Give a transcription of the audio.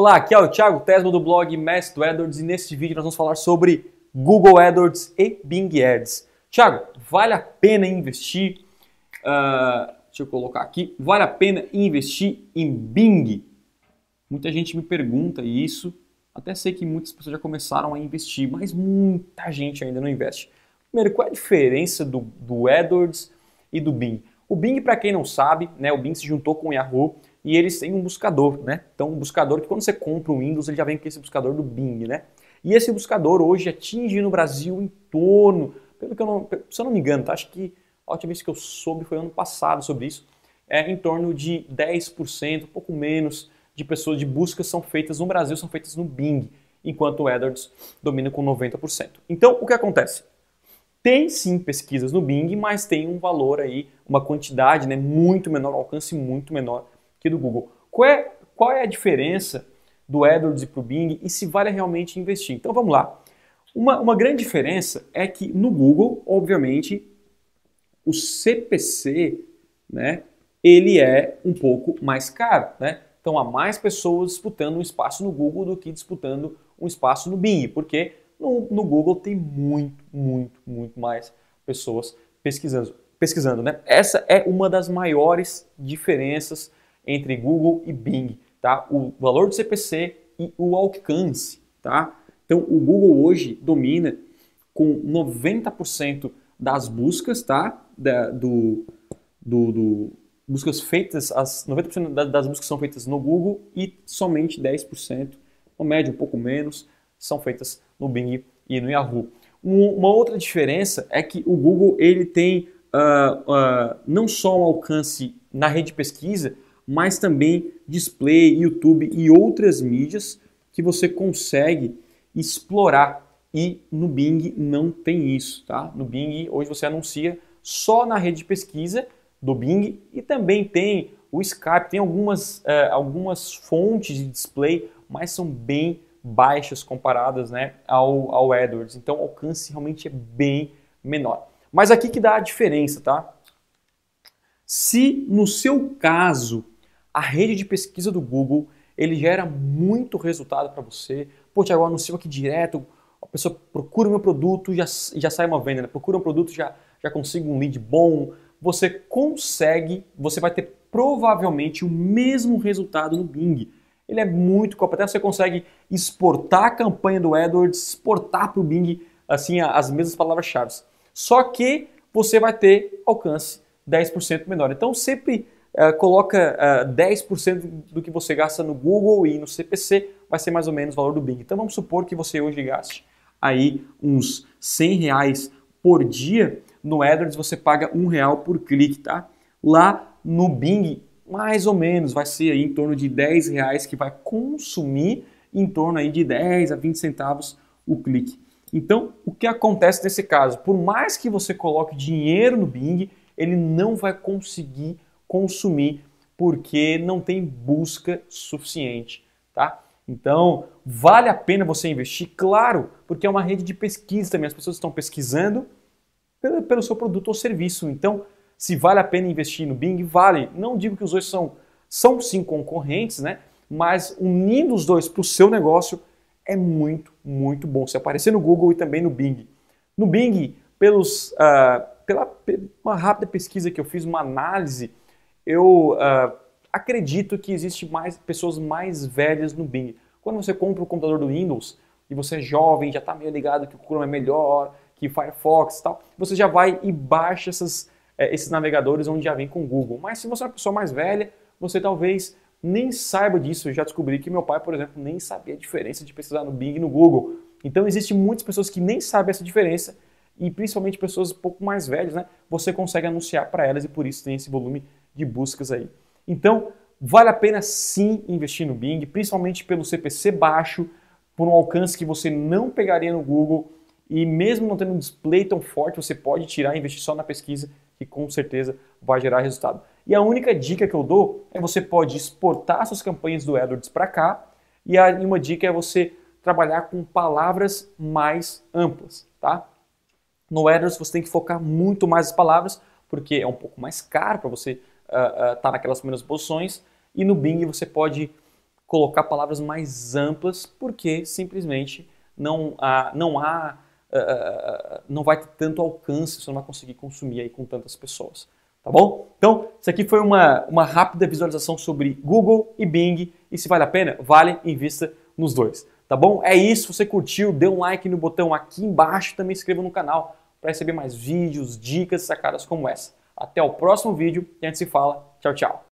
Olá, aqui é o Thiago Tesma do blog Mestre do AdWords e neste vídeo nós vamos falar sobre Google AdWords e Bing Ads. Thiago, vale a pena investir? Uh, deixa eu colocar aqui. Vale a pena investir em Bing? Muita gente me pergunta isso. Até sei que muitas pessoas já começaram a investir, mas muita gente ainda não investe. Primeiro, qual é a diferença do, do AdWords e do Bing? O Bing, para quem não sabe, né, o Bing se juntou com o Yahoo e eles têm um buscador, né? Então, um buscador que quando você compra um Windows, ele já vem com esse buscador do Bing, né? E esse buscador hoje atinge no Brasil em torno, pelo que eu não, se eu não me engano, tá? acho que a última vez que eu soube foi ano passado sobre isso, é em torno de 10%, um pouco menos, de pessoas de buscas são feitas no Brasil, são feitas no Bing, enquanto o AdWords domina com 90%. Então, o que acontece? Tem sim pesquisas no Bing, mas tem um valor aí, uma quantidade né, muito menor, um alcance muito menor que do Google. Qual é, qual é a diferença do AdWords para o Bing e se vale realmente investir? Então vamos lá. Uma, uma grande diferença é que no Google, obviamente, o CPC, né, ele é um pouco mais caro, né? Então há mais pessoas disputando um espaço no Google do que disputando um espaço no Bing, porque no, no Google tem muito, muito, muito mais pessoas pesquisando, pesquisando, né? Essa é uma das maiores diferenças entre Google e Bing, tá? O valor do CPC e o alcance, tá? Então, o Google hoje domina com 90% das buscas, tá? Da, do, do, do, buscas feitas, as 90% das buscas são feitas no Google e somente 10%, ou média um pouco menos, são feitas no Bing e no Yahoo. Uma outra diferença é que o Google ele tem uh, uh, não só um alcance na rede de pesquisa, mas também display, YouTube e outras mídias que você consegue explorar. E no Bing não tem isso, tá? No Bing hoje você anuncia só na rede de pesquisa do Bing e também tem o Skype, tem algumas, uh, algumas fontes de display, mas são bem baixas comparadas né, ao, ao AdWords. Então o alcance realmente é bem menor. Mas aqui que dá a diferença, tá? Se no seu caso a rede de pesquisa do Google ele gera muito resultado para você. Pô, Tiago, anuncio aqui direto, a pessoa procura o meu produto, já, já sai uma venda, né? procura um produto, já, já consigo um lead bom. Você consegue, você vai ter provavelmente o mesmo resultado no Bing. Ele é muito competente, você consegue exportar a campanha do AdWords, exportar para o Bing assim, as mesmas palavras-chave. Só que você vai ter alcance 10% menor. Então sempre uh, coloca uh, eh, 10% do que você gasta no Google e no CPC, vai ser mais ou menos o valor do Bing. Então vamos supor que você hoje gaste aí uns 100 reais por dia, no AdWords você paga um real por clique, tá? Lá no Bing, mais ou menos, vai ser aí em torno de 10 reais que vai consumir em torno aí de 10 a 20 centavos o clique. Então, o que acontece nesse caso? Por mais que você coloque dinheiro no Bing, ele não vai conseguir consumir porque não tem busca suficiente, tá? Então, vale a pena você investir? Claro, porque é uma rede de pesquisa também. As pessoas estão pesquisando pelo, pelo seu produto ou serviço. Então, se vale a pena investir no Bing, vale. Não digo que os dois são, são sim concorrentes, né? Mas unindo os dois para o seu negócio é muito, muito bom. Se aparecer no Google e também no Bing. No Bing, pelos, uh, pela uma rápida pesquisa que eu fiz, uma análise eu uh, acredito que existe mais pessoas mais velhas no Bing. Quando você compra o computador do Windows e você é jovem, já está meio ligado que o Chrome é melhor, que Firefox e tal, você já vai e baixa essas, eh, esses navegadores onde já vem com o Google. Mas se você é uma pessoa mais velha, você talvez nem saiba disso. Eu já descobri que meu pai, por exemplo, nem sabia a diferença de pesquisar no Bing e no Google. Então, existem muitas pessoas que nem sabem essa diferença e principalmente pessoas um pouco mais velhas, né? Você consegue anunciar para elas e por isso tem esse volume de buscas aí. Então, vale a pena sim investir no Bing, principalmente pelo CPC baixo, por um alcance que você não pegaria no Google e mesmo não tendo um display tão forte, você pode tirar e investir só na pesquisa que com certeza vai gerar resultado. E a única dica que eu dou é você pode exportar suas campanhas do AdWords para cá e uma dica é você trabalhar com palavras mais amplas, tá? No AdWords você tem que focar muito mais as palavras, porque é um pouco mais caro para você estar uh, uh, naquelas primeiras posições. E no Bing você pode colocar palavras mais amplas, porque simplesmente não há, não há, uh, não vai ter tanto alcance, você não vai conseguir consumir aí com tantas pessoas. Tá bom? Então, isso aqui foi uma, uma rápida visualização sobre Google e Bing. E se vale a pena, vale, invista nos dois. Tá bom? É isso. Você curtiu, dê um like no botão aqui embaixo. Também inscreva no canal para receber mais vídeos, dicas, sacadas como essa. Até o próximo vídeo e a gente se fala. Tchau, tchau.